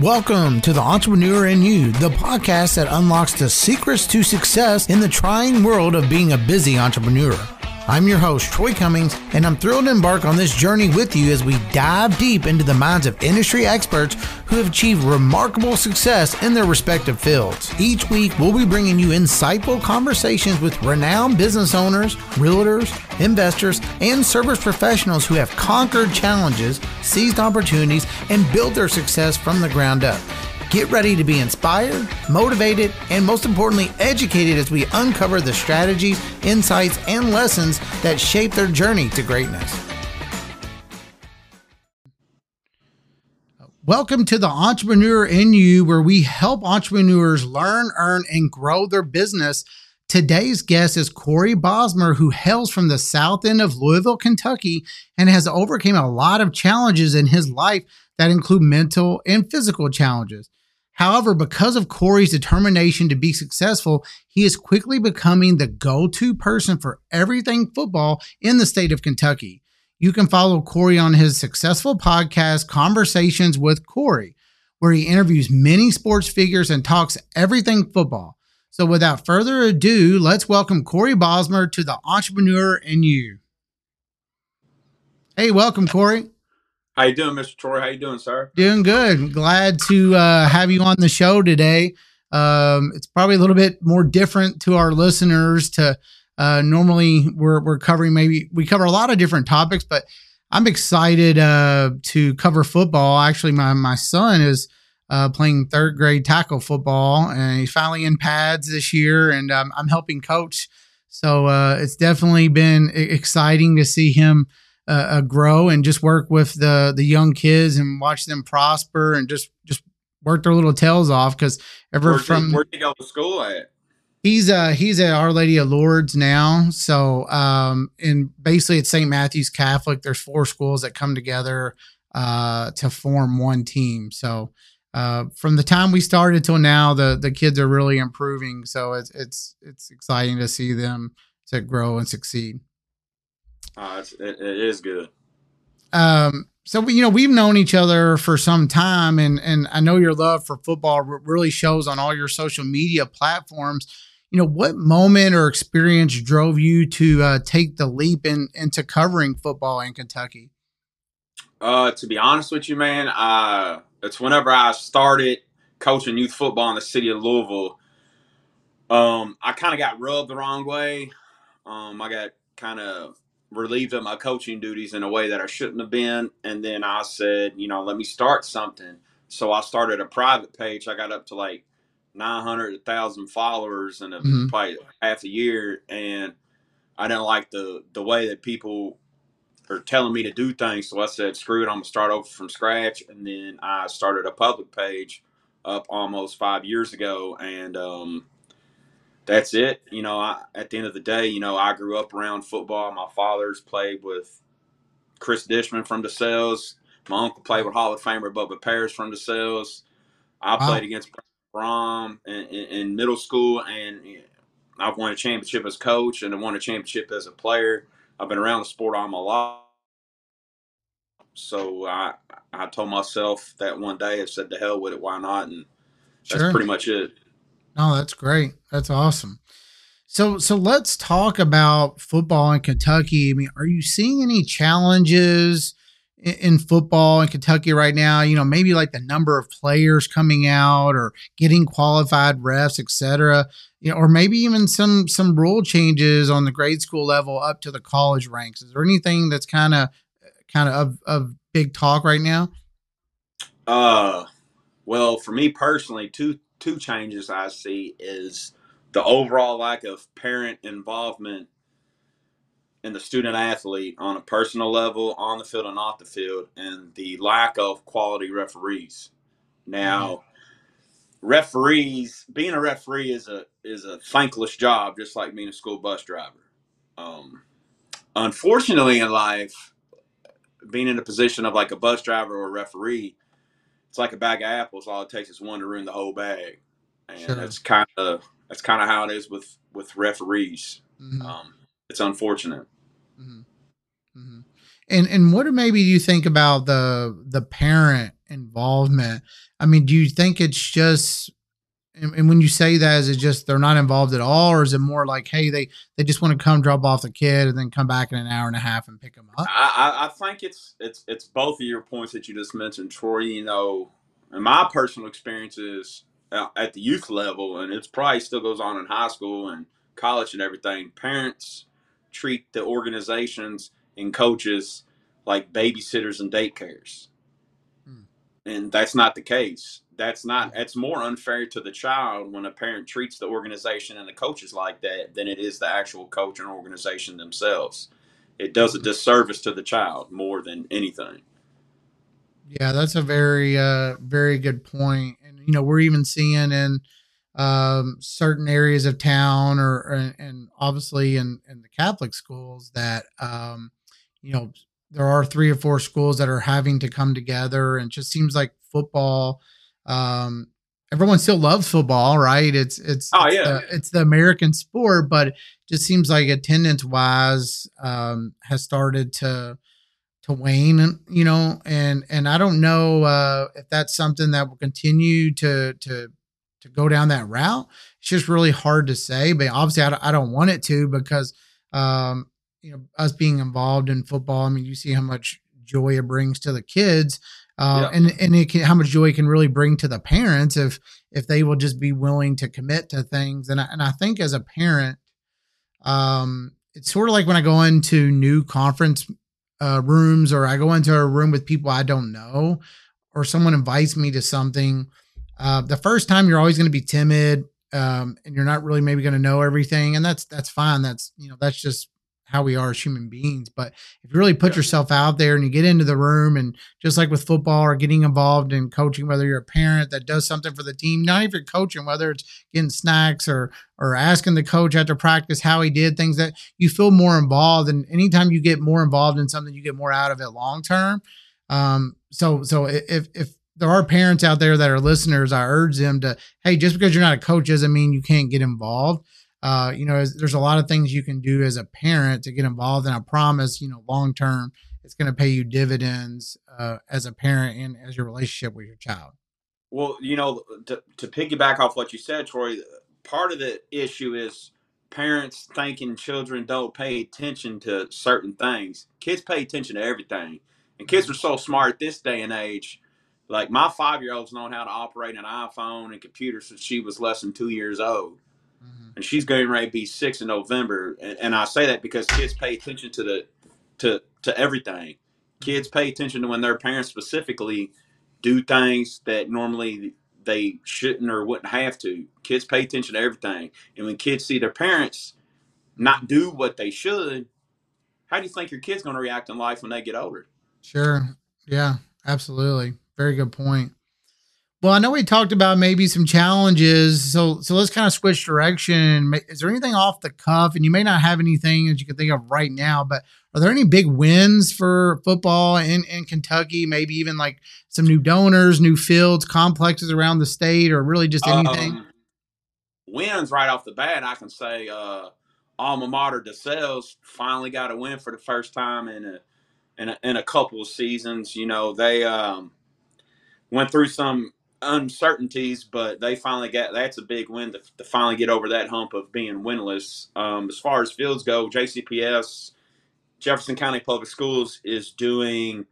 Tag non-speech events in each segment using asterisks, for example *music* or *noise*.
Welcome to the Entrepreneur in You, the podcast that unlocks the secrets to success in the trying world of being a busy entrepreneur. I'm your host, Troy Cummings, and I'm thrilled to embark on this journey with you as we dive deep into the minds of industry experts who have achieved remarkable success in their respective fields. Each week, we'll be bringing you insightful conversations with renowned business owners, realtors, investors, and service professionals who have conquered challenges, seized opportunities, and built their success from the ground up. Get ready to be inspired, motivated, and most importantly, educated as we uncover the strategies, insights, and lessons that shape their journey to greatness. Welcome to the Entrepreneur in You, where we help entrepreneurs learn, earn, and grow their business. Today's guest is Cory Bosemer, who hails from the south end of Louisville, Kentucky, and has overcome a lot of challenges in his life that include mental and physical challenges. However, because of Cory's determination to be successful, he is quickly becoming the go to person for everything football in the state of Kentucky. You can follow Cory on his successful podcast, Conversations with Cory, where he interviews many sports figures and talks everything football. So, without further ado, let's welcome Cory Bosemer to the Entrepreneur in You. Hey, welcome, Cory. How you doing, Mr. Troy? How you doing, sir? Doing good. Glad to uh, have you on the show today. Um, it's probably a little bit more different to our listeners. To uh, normally we're we're covering maybe we cover a lot of different topics, but I'm excited uh, to cover football. Actually, my my son is uh, playing third grade tackle football, and he's finally in pads this year, and um, I'm helping coach. So uh, it's definitely been exciting to see him uh, uh, grow and just work with the the young kids and watch them prosper and just just work their little tails off because ever where from where you go to school at? He's uh he's at Our Lady of Lourdes now. So um and basically it's St. Matthew's Catholic. There's four schools that come together uh to form one team. So uh from the time we started till now the the kids are really improving. So it's it's it's exciting to see them to grow and succeed. Uh, it, it is good. Um, so you know we've known each other for some time, and and I know your love for football really shows on all your social media platforms. You know, what moment or experience drove you to uh, take the leap in, into covering football in Kentucky? Uh, to be honest with you, man, uh, it's whenever I started coaching youth football in the city of Louisville. Um, I kind of got rubbed the wrong way. Um, I got kind of relieved of my coaching duties in a way that I shouldn't have been. And then I said, you know, let me start something. So I started a private page. I got up to like 900,000 followers in a, mm-hmm. probably half a year. And I didn't like the, the way that people are telling me to do things. So I said, screw it, I'm going to start over from scratch. And then I started a public page up almost five years ago. And, um, that's it. You know, I, at the end of the day, you know, I grew up around football. My father's played with Cris Dishman from DeSales. My uncle played with Hall of Famer Bubba Paris from DeSales. I wow. played against Brom in, in, in, middle school, and eh, I've won a championship as coach and I won a championship as a player. I've been around the sport all my life. So I I told myself that one day I said to hell with it, why not? And that's sure. pretty much it. Oh, that's great. That's awesome. So so let's talk about football in Kentucky. I mean, are you seeing any challenges in, in football in Kentucky right now? You know, maybe like the number of players coming out or getting qualified refs, etc. You know, or maybe even some some rule changes on the grade school level up to the college ranks. Is there anything that's kind of kind of, of big talk right now? Uh, well, for me personally, two two changes I see is the overall lack of parent involvement in the student athlete on a personal level, on the field and off the field, and the lack of quality referees. Now, mm-hmm. referees, being a referee is a is a thankless job, just like being a school bus driver. Um, unfortunately, in life, being in a position of like a bus driver or a referee, it's like a bag of apples. All it takes is one to ruin the whole bag, and sure. that's kind of that's kind of how it is with with referees. Mm-hmm. Um, it's unfortunate. Mm-hmm. Mm-hmm. And and what do maybe you think about the the parent involvement. I mean, do you think it's just and, and, when you say that, is it just they're not involved at all, or is it more like, hey, they they just want to come drop off the kid and then come back in an hour and a half and pick them up? I, I think it's it's it's both of your points that you just mentioned, Troy. You know, in my personal experiences uh, at the youth level, and it's probably still goes on in high school and college and everything. Parents treat the organizations and coaches like babysitters and daycares, hmm. and that's not the case that's not it's more unfair to the child when a parent treats the organization and the coaches like that than it is the actual coach and organization themselves. It does a disservice to the child more than anything. Yeah that's a very uh very good point. And you know we're even seeing in um certain areas of town or, or and obviously in in the catholic schools that um you know there are three or four schools that are having to come together. And just seems like football um, everyone still loves football, right? It's it's oh yeah, the, it's the American sport, but just seems like attendance wise um, has started to to wane, you know, and and I don't know uh, if that's something that will continue to to to go down that route. It's just really hard to say, but obviously I don't, I don't want it to because um, you know us being involved in football. I mean, you see how much joy it brings to the kids uh, yeah. and and it can, how much joy it can really bring to the parents if if they will just be willing to commit to things. And I, and I think as a parent, um, it's sort of like when I go into new conference uh, rooms or I go into a room with people I don't know, or someone invites me to something. Uh, the first time you're always going to be timid um, and you're not really maybe going to know everything, and that's that's fine. That's you know that's just how we are as human beings. But if you really put yeah. yourself out there and you get into the room and just like with football or getting involved in coaching, whether you're a parent that does something for the team, not even coaching, whether it's getting snacks or or asking the coach after practice how he did things that you feel more involved. And anytime you get more involved in something, you get more out of it long term. Um, so so if if there are parents out there that are listeners, I urge them to, hey, just because you're not a coach doesn't mean you can't get involved uh, you know, there's a lot of things you can do as a parent to get involved. And I promise, you know, long term, it's going to pay you dividends uh, as a parent and as your relationship with your child. Well, you know, to, to piggyback off what you said, Troy, part of the issue is parents thinking children don't pay attention to certain things. Kids pay attention to everything. And kids mm-hmm. are so smart this day and age. Like my five year old's known how to operate an iPhone and computer since she was less than two years old Mm-hmm. and she's getting ready to be six in November. And, and, I say that because kids pay attention to the to to everything. Kids mm-hmm. pay attention to when their parents specifically do things that normally they shouldn't or wouldn't have to. Kids pay attention to everything, and when kids see their parents not do what they should, how do you think your kid's going to react in life when they get older? Sure. Yeah. Absolutely. Very good point. Well, I know we talked about maybe some challenges, so so let's kind of switch direction. Is there anything off the cuff, and you may not have anything that you can think of right now, but are there any big wins for football in in Kentucky? Maybe even like some new donors, new fields, complexes around the state, or really just anything. Um, wins right off the bat, I can say uh, alma mater DeSales finally got a win for the first time in a in a, in a couple of seasons. You know they. Um, went through some uncertainties, but they finally got that's a big win to, to finally get over that hump of being winless. Um, as far as fields go, JCPS, Jefferson County Public Schools is doing,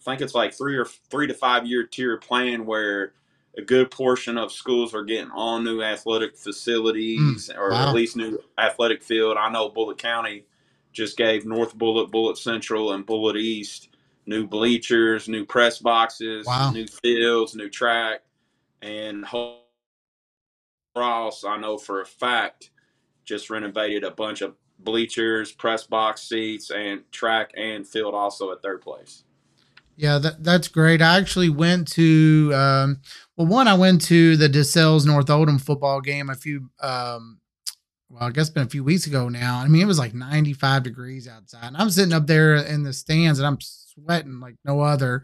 I think it's like three or three to five year tier plan where a good portion of schools are getting all new athletic facilities mm, or wow. at least new athletic field. I know Bullitt County just gave North Bullitt, Bullitt Central, and Bullitt East new bleachers, new press boxes, wow. new fields, new track, and Ross, I know for a fact, just renovated a bunch of bleachers, press box seats, and track and field also at third place. Yeah, that, that's great. I actually went to, um, well, one, I went to the DeSales North Oldham football game a few, um, well, I guess been a few weeks ago now. I mean, it was like 95 degrees outside. And I'm sitting up there in the stands and I'm sweating like no other.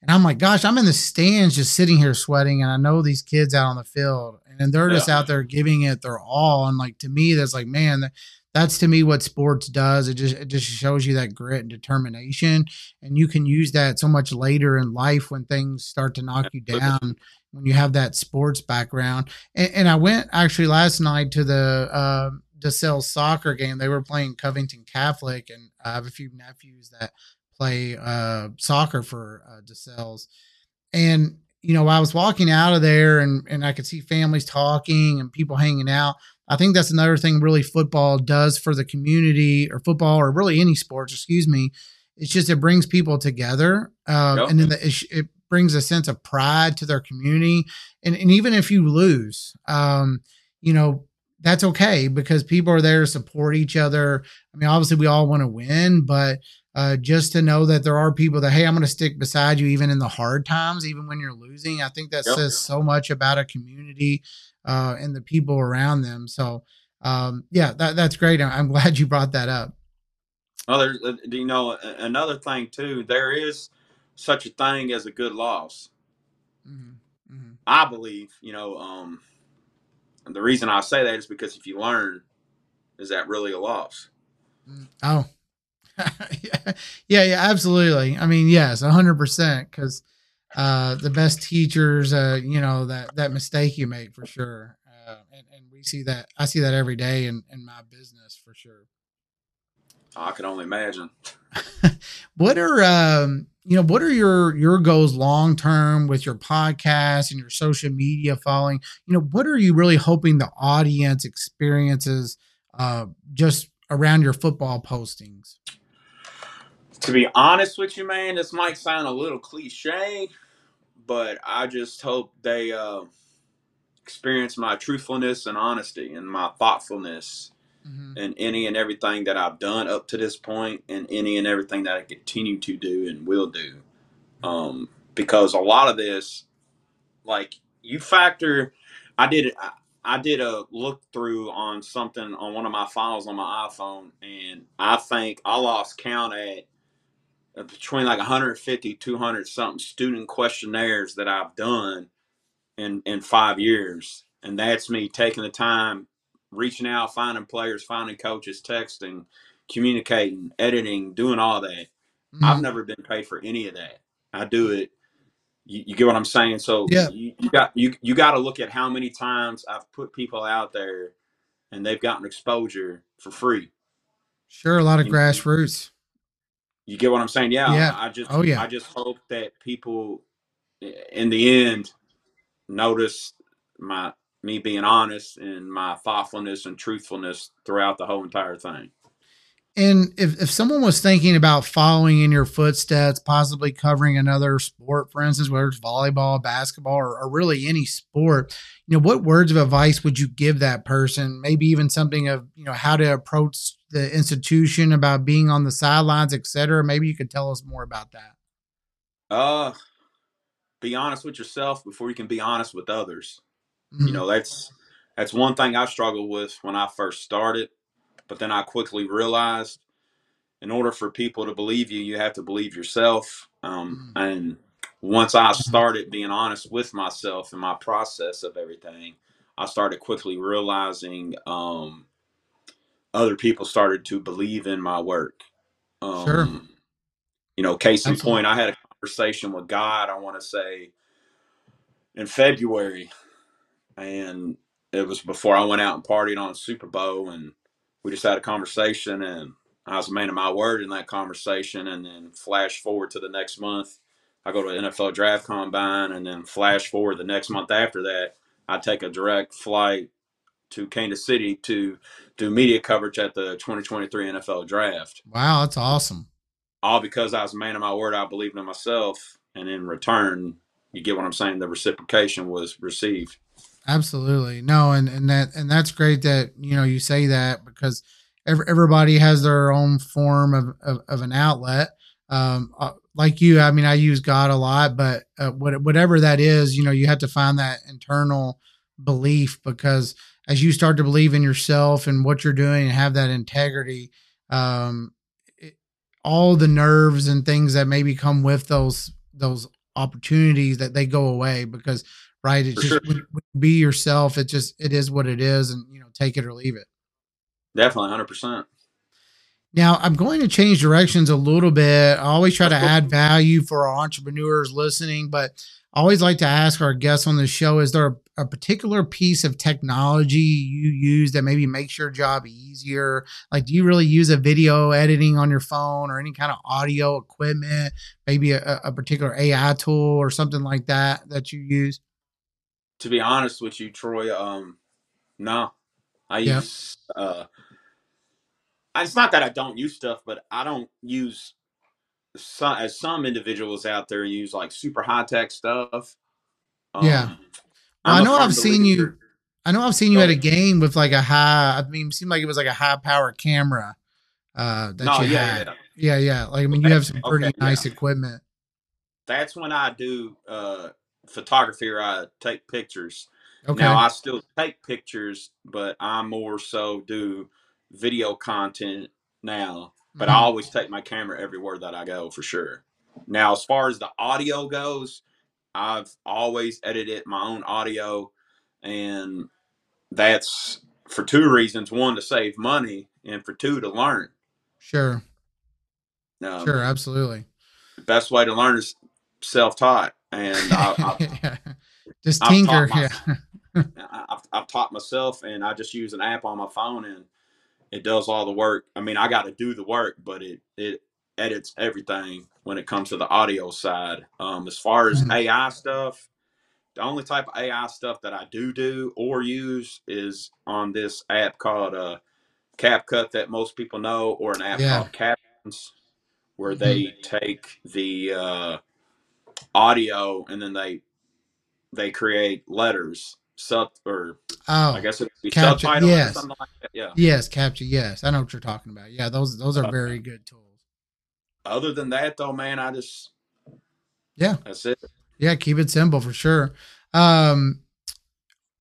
And I'm like, gosh, I'm in the stands just sitting here sweating. And I know these kids out on the field and they're just yeah. out there giving it their all. And like, to me, that's like, man, that's to me what sports does. It just it just shows you that grit and determination, and you can use that so much later in life when things start to knock you down. When you have that sports background, and, and I went actually last night to the uh, DeSales soccer game. They were playing Covington Catholic, and I have a few nephews that play uh, soccer for uh, DeSales, and you know, I was walking out of there and, and I could see families talking and people hanging out. I think that's another thing really football does for the community or football or really any sports, excuse me. It's just it brings people together. Um, yep. And then the, it, it, brings a sense of pride to their community. And, and even if you lose, um, you know, that's okay because people are there to support each other. I mean, obviously, we all want to win, but uh, just to know that there are people that hey i'm going to stick beside you even in the hard times even when you're losing i think that yep. says so much about a community uh, and the people around them so um, yeah that, that's great i'm glad you brought that up well there's uh, you know another thing too there is such a thing as a good loss mm-hmm. Mm-hmm. i believe you know um, the reason i say that is because if you learn is that really a loss mm, oh *laughs* yeah, yeah, absolutely. I mean, yes, hundred percent. Because uh, the best teachers, uh, you know, that that mistake you make for sure, uh, and, and we see that. I see that every day in in my business for sure. I can only imagine. *laughs* what are um, you know what are your your goals long term with your podcast and your social media following? You know, what are you really hoping the audience experiences uh, just around your football postings? To be honest with you, man, this might sound a little cliche, but I just hope they uh, experience my truthfulness and honesty and my thoughtfulness mm-hmm. in any and everything that I've done up to this point and any and everything that I continue to do and will do. Um, because a lot of this, like you factor, I did I, I did a look through on something on one of my files on my iPhone, and I think I lost count at between like 150 200 something student questionnaires that i've done in in five years. And that's me taking the time reaching out finding players finding coaches texting communicating editing doing all that. Mm-hmm. i've never been paid for any of that. I do it. You, you get what i'm saying? So yeah. you, you got you you got to look at how many times i've put people out there and they've gotten exposure for free. Sure a lot of grassroots you get what I'm saying? Yeah. Yeah. I just oh yeah. I just hope that people in the end notice my me being honest and my thoughtfulness and truthfulness throughout the whole entire thing. And if, if someone was thinking about following in your footsteps, possibly covering another sport, for instance, whether it's volleyball, basketball, or, or, really any sport, you know, what words of advice would you give that person? Maybe even something of, you know, how to approach the institution about being on the sidelines, et cetera. Maybe you could tell us more about that. Uh, be honest with yourself before you can be honest with others. Mm-hmm. You know, that's that's one thing I struggled with when I first started, but then I quickly realized in order for people to believe you, you have to believe yourself. Um, mm-hmm. And once I mm-hmm. started being honest with myself and my process of everything, I started quickly realizing um, other people started to believe in my work. Um, sure. You know, case in point, I had a conversation with God, I want to say in February, and it was before I went out and partied on Super Bowl, and we just had a conversation, and I was a man of my word in that conversation. And then flash forward to the next month, I go to NFL Draft Combine, and then flash forward the next month after that, I take a direct flight to Kansas City to do media coverage at the 2023 NFL Draft. Wow, that's awesome. All because I was a man of my word. I believed in myself, and in return, you get what I'm saying. The reciprocation was received. Absolutely, no, and and that and that's great that you know you say that because every, everybody has their own form of of, of an outlet. Um, uh, like you, I mean, I use God a lot, but uh, whatever that is, you know, you have to find that internal belief because as you start to believe in yourself and what you're doing and have that integrity, um, it, all the nerves and things that maybe come with those those opportunities that they go away because right it's For just sure. be yourself it just it is what it is and you know take it or leave it definitely, hundred percent. Now, I'm going to change directions a little bit. I always try to add value for our entrepreneurs listening, but I always like to ask our guests on the show is there a, particular piece of technology you use that maybe makes your job easier? Like, do you really use a video editing on your phone or any kind of audio equipment, maybe a, a particular AI tool or something like that that you use? To be honest with you, Troy, um, no, I yeah. use uh, it's not that I don't use stuff, but I don't use some as some individuals out there use like super high tech stuff. Um, yeah, I know I've seen you. I know I've seen you at a game with like a high. I mean, it seemed like it was like a high power camera. Uh, that no, you yeah, had. Yeah. yeah, yeah. Like I mean, you have some pretty okay, nice yeah. equipment. That's when I do uh, photography or I take pictures. Okay. Now I still take pictures, but I more so do video content now, but mm-hmm. I always take my camera everywhere that I go for sure. Now, as far as the audio goes, I've always edited my own audio, and that's for two reasons: one, to save money, and for two, to learn. Sure. Um, sure, absolutely. The best way to learn is self-taught, and I, I, *laughs* just tinker. I've yeah. *laughs* I've, I've taught myself, and I just use an app on my phone, and it does all the work. I mean, I got to do the work, but it it edits everything when it comes to the audio side. Um, as far as mm-hmm. AI stuff, the only type of AI stuff that I do do or use is on this app called uh, CapCut that most people know, or an app yeah. called Captions, where mm-hmm. they take the uh, audio and then they they create letters sub or oh, I guess it'd be capture, subtitle yes. like that. Yeah. Yes, capture. Yes, I know what you're talking about. Yeah, those those are uh, very good tools. Other than that, though, man, I just yeah, that's it. Yeah, keep it simple for sure. Um,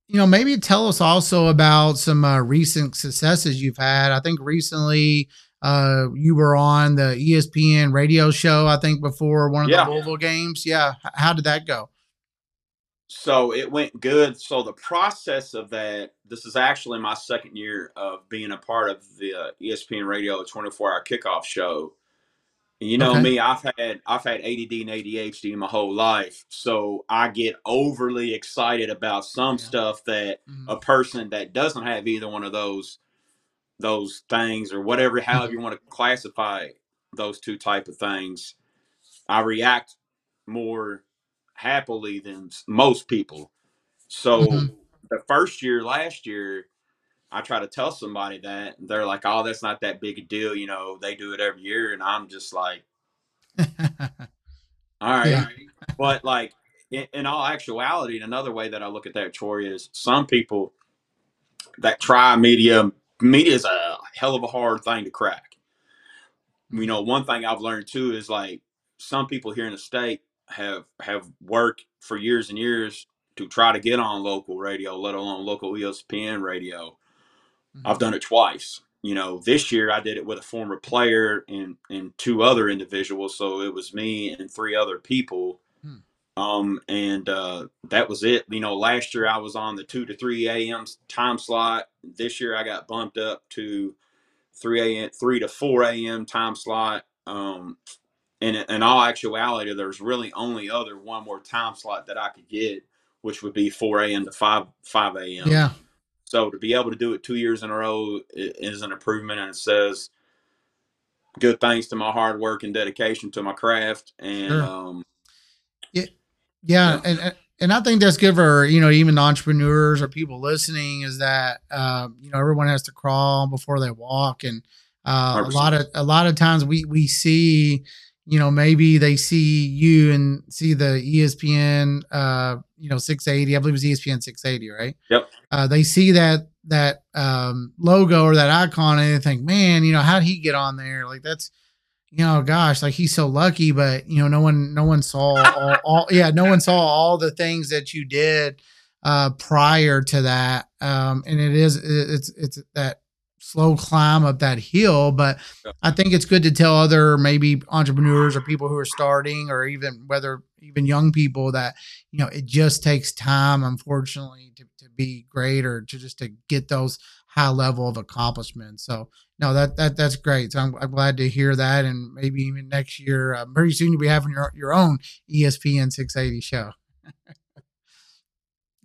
you know, maybe tell us also about some uh, recent successes you've had. I think recently uh, you were on the ESPN radio show. I think before one of yeah. the Louisville games. Yeah, how did that go? so it went good. So the process of that, this is actually my second year of being a part of the uh, ESPN Radio 24 Hour Kickoff Show. You know okay. me, I've had I've had ADD and ADHD my whole life, so I get overly excited about some yeah. stuff that mm-hmm. a person that doesn't have either one of those those things or whatever, however you want to classify those two type of things, I react more happily than most people. So mm-hmm. the first year, last year, I try to tell somebody that they're like, "Oh, that's not that big a deal," you know. They do it every year, and I'm just like, *laughs* "All right," yeah. but like in, in, all actuality, another way that I look at that, Troy, is some people that try media. Media is a hell of a hard thing to crack. You know, one thing I've learned too is like some people here in the state have have worked for years and years to try to get on local radio, let alone local ESPN radio. Mm-hmm. I've done it twice. You know, this year I did it with a former player and and two other individuals, so it was me and three other people. Hmm. Um, and uh, that was it. You know, last year I was on the two to three a.m. time slot. This year I got bumped up to three a.m. three to four a.m. time slot. Um, in in all actuality, there's really only other one more time slot that I could get, which would be 4 a.m. to 5 5 a.m. Yeah. So to be able to do it two years in a row is an improvement, and it says good thanks to my hard work and dedication to my craft. And sure. um, yeah, yeah, yeah. and and I think that's good for you know even entrepreneurs or people listening is that uh, you know everyone has to crawl before they walk, and uh, a lot of a lot of times we we see you know, maybe they see you and see the ESPN, uh, you know, 680. I believe it was ESPN 680, right? Yep. Uh, they see that that um, logo or that icon and they think, man, you know, how'd he get on there? Like that's, you know, gosh, like he's so lucky. But you know, no one, no one saw all, all yeah, no one saw all the things that you did uh, prior to that. Um, and it is, it's, it's that slow climb up that hill. But I think it's good to tell other maybe entrepreneurs or people who are starting or even whether even young people that, you know, it just takes time, unfortunately, to, to be great or to just to get those high level of accomplishment. So no, that that that's great. So I'm, I'm glad to hear that, and maybe even next year, uh, very soon you'll be having your your own ESPN 680 show. *laughs*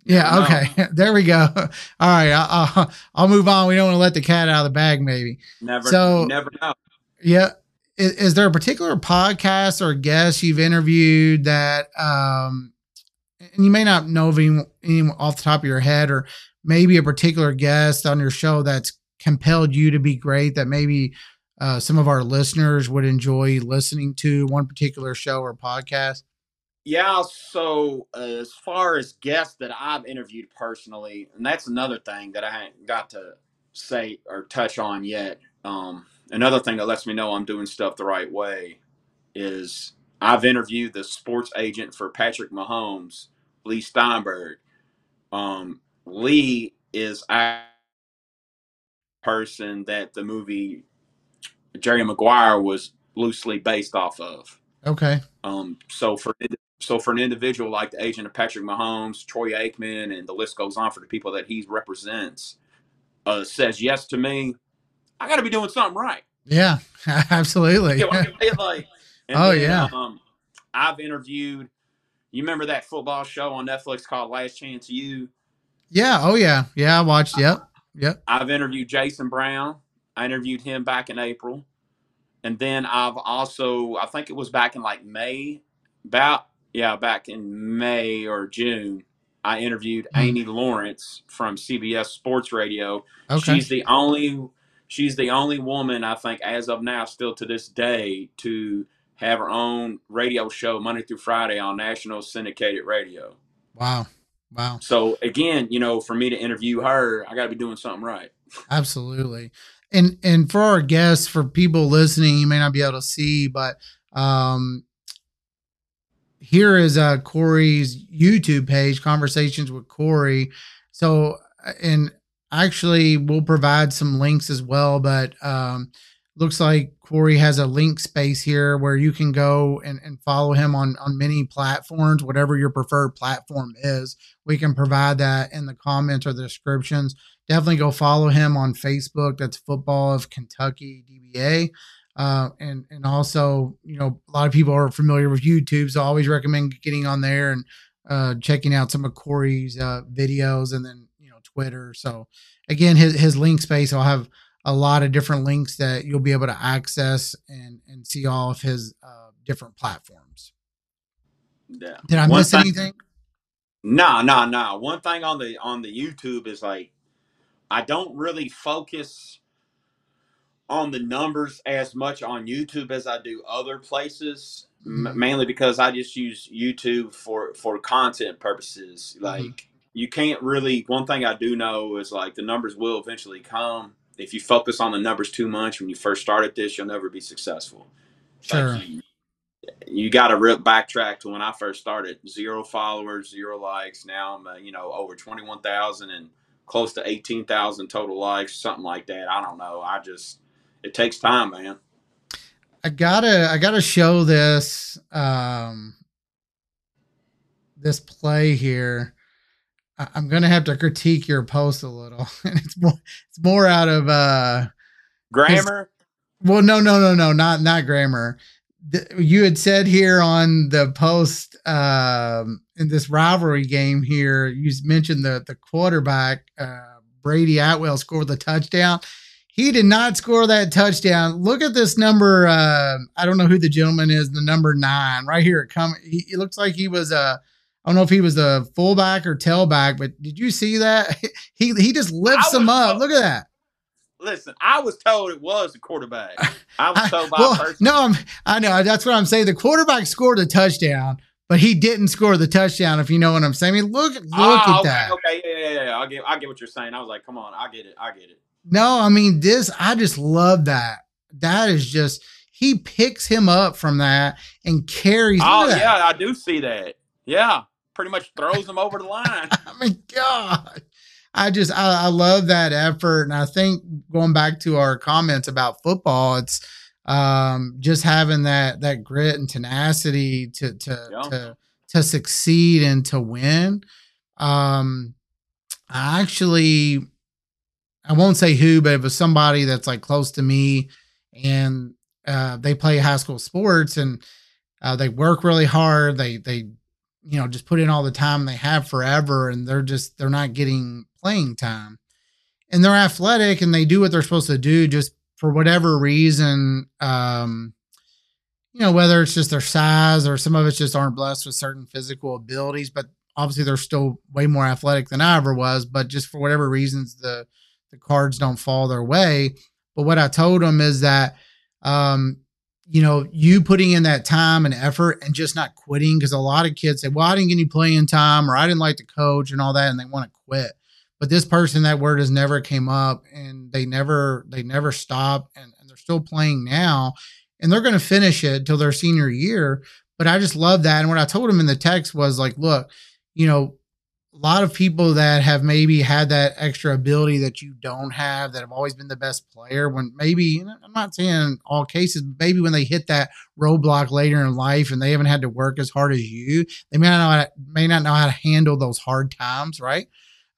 yeah. Okay. *laughs* there we go. *laughs* All right. I'll, I'll, *laughs* I'll move on. We don't want to let the cat out of the bag. Maybe. Never. So- never know. Yeah. Is, is there a particular podcast or guest you've interviewed that, um, and you may not know of any, any off the top of your head, or maybe a particular guest on your show that's compelled you to be great that maybe uh, some of our listeners would enjoy listening to one particular show or podcast? Yeah, so uh, as far as guests that I've interviewed personally, and that's another thing that I ain't got to say or touch on yet. Um, another thing that lets me know I'm doing stuff the right way is I've interviewed the sports agent for Patrick Mahomes, Leigh Steinberg. Um, Leigh is a person that the movie Jerry Maguire was loosely based off of. Okay. Um, so for so for an individual like the agent of Patrick Mahomes, Troy Aikman, and the list goes on for the people that he represents, uh, says yes to me, I got to be doing something right. Yeah, *laughs* absolutely. You know I mean? *laughs* Like, Oh, then, yeah. Um, I've interviewed. You remember that football show on Netflix called Last Chance U? yeah. Oh, yeah. Yeah. I watched. Yep. Yep. I've interviewed Jason Brown. I interviewed him back in April. And then I've also, I think it was back in like May, about, yeah, back in May or June, I interviewed Hmm. Amy Lawrence from CBS Sports Radio. Okay. She's the only, she's the only woman I think as of now, still to this day, to have her own radio show Monday through Friday on national syndicated radio. wow. Wow. So again, you know, for me to interview her, I got to be doing something right. Absolutely. And and for our guests, for people listening, you may not be able to see, but um here is uh Cory's YouTube page, Conversations with Cory. So uh, and actually we'll provide some links as well, but um looks like Cory has a link space here where you can go and, and follow him on on many platforms, whatever your preferred platform is. We can provide that in the comments or the descriptions definitely go follow him on Facebook. That's Football of Kentucky DBA. Uh, and and also, you know, a lot of people are familiar with YouTube, so I always recommend getting on there and uh, checking out some of Cory's uh, videos, and then you know Twitter. So again, his his link space, I'll have a lot of different links that you'll be able to access and and see all of his uh, different platforms. Yeah. Did I One miss thing- anything? No, no, no. One thing on the on the YouTube is like I don't really focus on the numbers as much on YouTube as I do other places. Mhm. M- mainly because I just use YouTube for for content purposes. Mm-hmm. Like you can't really. One thing I do know is like the numbers will eventually come. If you focus on the numbers too much when you first started this, you'll never be successful. Sure. Like, you, you got to re- backtrack to when I first started. Zero followers, zero likes. Now I'm, uh, you know, over 21,000 and close to 18,000 total likes, something like that. I don't know. I just, it takes time, man. I gotta I gotta show this um this play here. I, I'm gonna have to critique your post a little. *laughs* And it's more it's more out of uh Grammar, well no no no no not not grammar. The, you had said here on the post um in this rivalry game here, you mentioned the the quarterback uh Brady Atwell scored the touchdown. He did not score that touchdown. Look at this number. Uh, I don't know who the gentleman is. The number nine right here. It come. He, it looks like he was a. I don't know if he was a fullback or tailback, but did you see that? *laughs* he he just lifts him up. Look at that. listen, I was told it was a quarterback. *laughs* I was told by well, a person. no, I'm, I know that's what I'm saying. The quarterback scored a touchdown, but he didn't score the touchdown. If you know what I'm saying. I mean, look look Oh, at okay, that. Okay, yeah, yeah, yeah. I get, I get what you're saying. I was like, come on, I get it, I get it. No, I mean this. I just love that. That is just he picks him up from that and carries. Oh yeah, I do see that. Yeah, pretty much throws him over the line. I mean, God, I just I, I love that effort, and I think going back to our comments about football, it's um just having that that grit and tenacity to to Yeah. to to succeed and to win. Um, I actually I won't say who, but it was somebody that's like close to me, and uh, they play high school sports and uh, they work really hard. They they you know just put in all the time they have forever, and they're just they're not getting playing time. And they're athletic and they do what they're supposed to do. Just for whatever reason, um, you know, whether it's just their size or some of us just aren't blessed with certain physical abilities, but obviously they're still way more athletic than I ever was. But just for whatever reasons, the the cards don't fall their way. But what I told them is that um, you know, you putting in that time and effort and just not quitting because a lot of kids say, "Well, I didn't get any playing time, or I didn't like the coach and all that," and they want to quit. But this person, that word has never came up, and they never they never stop, and, and they're still playing now, and they're going to finish it till their senior year. But I just love that, and what I told them in the text was like, "Look, you know, a lot of people that have maybe had that extra ability that you don't have that have always been the best player when maybe i'm not saying all cases but maybe when they hit that roadblock later in life and they haven't had to work as hard as you they may not know to, may not know how to handle those hard times right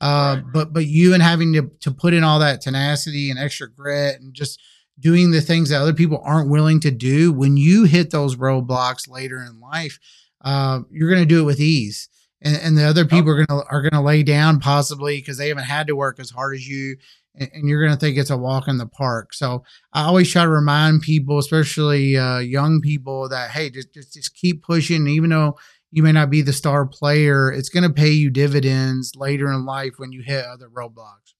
uh, right. but but you and having to, to put in all that tenacity and extra grit and just doing the things that other people aren't willing to do when you hit those roadblocks later in life uh, you're going to do it with ease and, and the other people are gonna are gonna lay down possibly because they haven't had to work as hard as you, and, and, you're gonna think it's a walk in the park. So I always try to remind people, especially uh, young people, that hey, just, just just keep pushing, even though you may not be the star player, it's gonna pay you dividends later in life when you hit other roadblocks.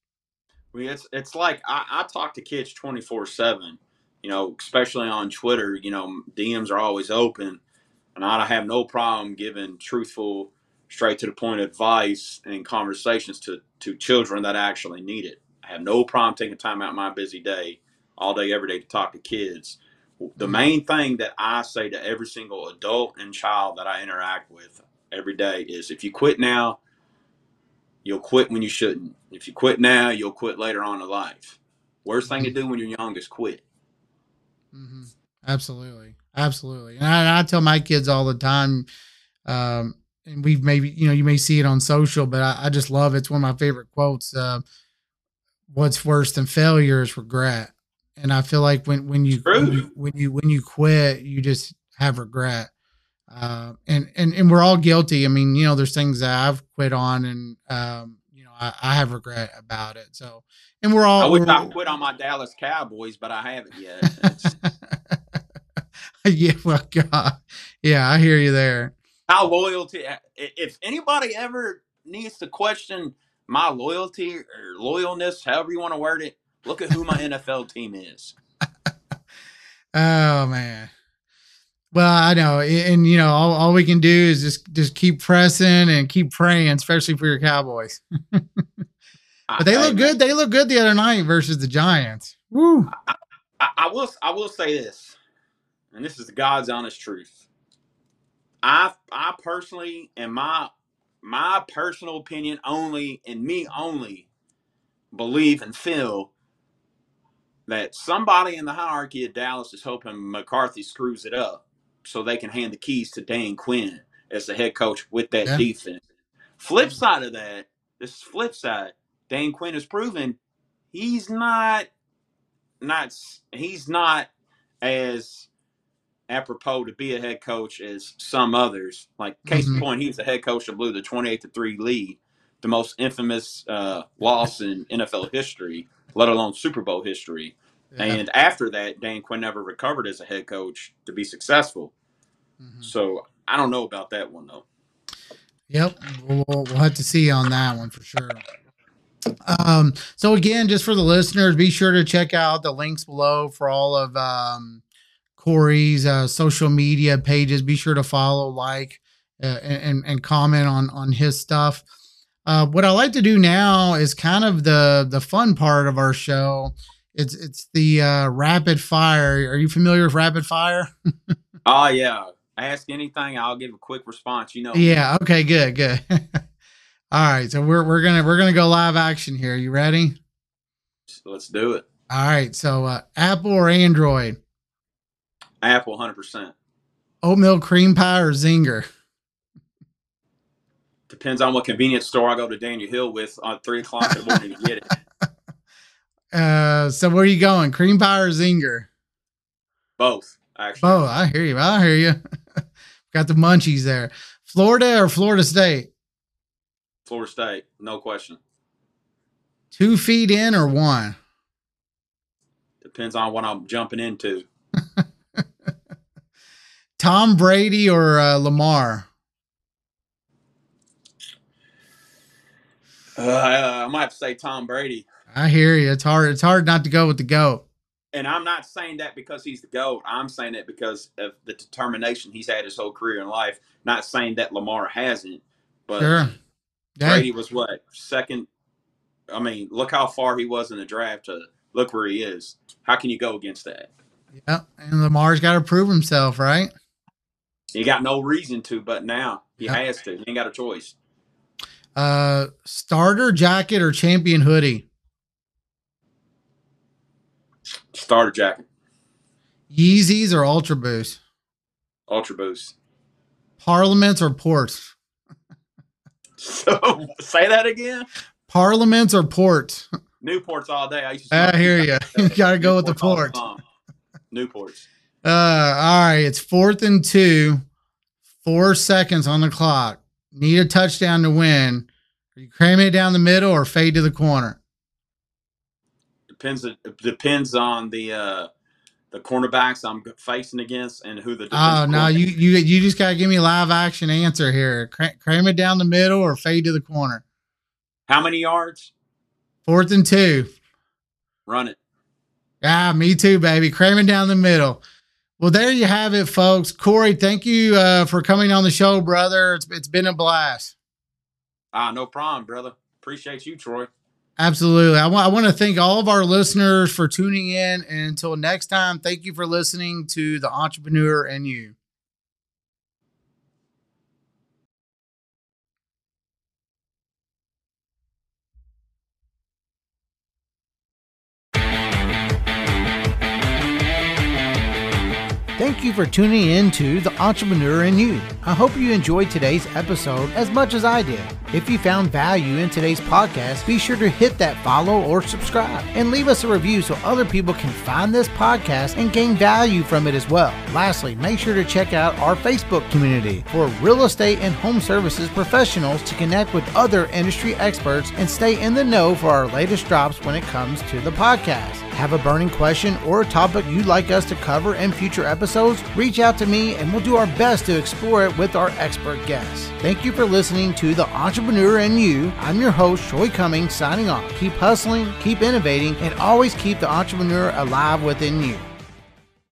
Well, it's it's like I, I talk to kids twenty four seven. You know, especially on Twitter. You know, DMs are always open, and I have no problem giving truthful straight to the point advice and conversations to to children that actually need it. I have no problem taking time out my busy day, all day, every day to talk to kids. The mm-hmm. main thing that I say to every single adult and child that I interact with every day is if you quit now, you'll quit when you shouldn't. If you quit now, you'll quit later on in life. Worst thing to do when you're young is quit. Mm-hmm. Absolutely. Absolutely. And I, I, tell my kids all the time, um, and we've maybe you know you may see it on social, but I, I just love it. It's one of my favorite quotes. Uh, What's worse than failure is regret, and I feel like when when you, when you when you when you quit, you just have regret. Uh, and and and we're all guilty. I mean, you know, there's things that I've quit on, and um, you know, I, I have regret about it. So, and we're all. I would not quit on my Dallas Cowboys, but I haven't yet. *laughs* yeah, well, God, yeah, I hear you there how loyalty eh, if anybody ever needs to question my loyalty or loyalness however you want to word it look at who my nfl team is. *laughs* Oh man. Well i know and you know all, all we can do is just just keep pressing and keep praying especially for your cowboys. *laughs* But they look good they look good the other night versus the giants. Woo. I, I, I will i will say this and this is god's honest truth I I personally and my my personal opinion only and me only believe and feel that somebody in the hierarchy of Dallas is hoping McCarthy screws it up so they can hand the keys to Dan Quinn as the head coach with that yeah. defense. Flip side of that, this flip side, Dan Quinn has proven he's not not he's not as apropos to be a head coach as some others. Like case mm-hmm. in point, he was the head coach that blew the twenty-eight to three lead, the most infamous uh, loss in NFL history, let alone Super Bowl history. Yeah. And after that, Dan Quinn never recovered as a head coach to be successful. Mm-hmm. So I don't know about that one though. Yep, we'll, we'll have to see on that one for sure. Um, so again, just for the listeners, be sure to check out the links below for all of um, Cory's uh, social media pages. Be sure to follow, like, uh, and and comment on on his stuff. Uh, what I like to do now is kind of the the fun part of our show. It's it's the uh, rapid fire. Are you familiar with rapid fire? oh *laughs* yeah. Ask anything, I'll give a quick response. You know. Yeah. Okay. Good. Good. *laughs* All right. So we're we're gonna we're gonna go live action here. You ready? Let's do it. All right. So uh, Apple or Android? Apple, hundred percent. Oatmeal cream pie or zinger? Depends on what convenience store I go to Daniel Hill with on three o'clock in the morning to get it. *laughs* Uh, so where are you going? Cream pie or zinger? Both, actually. Oh, I hear you. I hear you. *laughs* Got the munchies there. Florida or Florida State? Florida State, no question. Two feet in or one? Depends on what I'm jumping into. *laughs* Tom Brady or uh, Lamar? Uh, I might have to say Tom Brady. I hear you. It's hard. It's hard not to go with the goat. And I'm not saying that because he's the GOAT. I'm saying it because of the determination he's had his whole career in life. Not saying that Lamar hasn't, but Sure. Yeah. Brady was what second. I mean, look how far he was in the draft. To look where he is. How can you go against that? Yeah. And Lamar's got to prove himself, right? He got no reason to, but now he has to. He ain't got a choice. Uh, starter jacket or champion hoodie? Starter jacket, Yeezys or Ultra Boost? Ultra Boost. Parliaments or ports? *laughs* So say that again. Parliaments or ports? Newports all day. I used to. I hear *laughs* you. You got to go with the Newports ports. Newports. Uh, all right. It's fourth and two, four seconds on the clock. Need a touchdown to win. Are you cramming it down the middle or fade to the corner? Depends. It depends on the uh the cornerbacks I'm facing against and who the. Oh no, you you you just gotta give me a live action answer here. Cra- cram it down the middle or fade to the corner. How many yards? Fourth and two. Run it. Ah, me too, baby. Cramming down the middle. Well, there you have it, folks. Cory, thank you uh, for coming on the show, brother. It's it's been a blast. Ah, no problem, brother. Appreciate you, Troy. Absolutely. I want I want to thank all of our listeners for tuning in. And until next time, thank you for listening to the Entrepreneur in You. Thank you for tuning in to The Entrepreneur in You. I hope you enjoyed today's episode as much as I did. If you found value in today's podcast, be sure to hit that follow or subscribe and leave us a review so other people can find this podcast and gain value from it as well. Lastly, make sure to check out our Facebook community for real estate and home services professionals to connect with other industry experts and stay in the know for our latest drops when it comes to the podcast. Have a burning question or a topic you'd like us to cover in future episodes? Reach out to me and we'll do our best to explore it with our expert guests. Thank you for listening to The Entrepreneur in You. I'm your host, Troy Cummings, signing off. Keep hustling, keep innovating, and always keep the entrepreneur alive within you.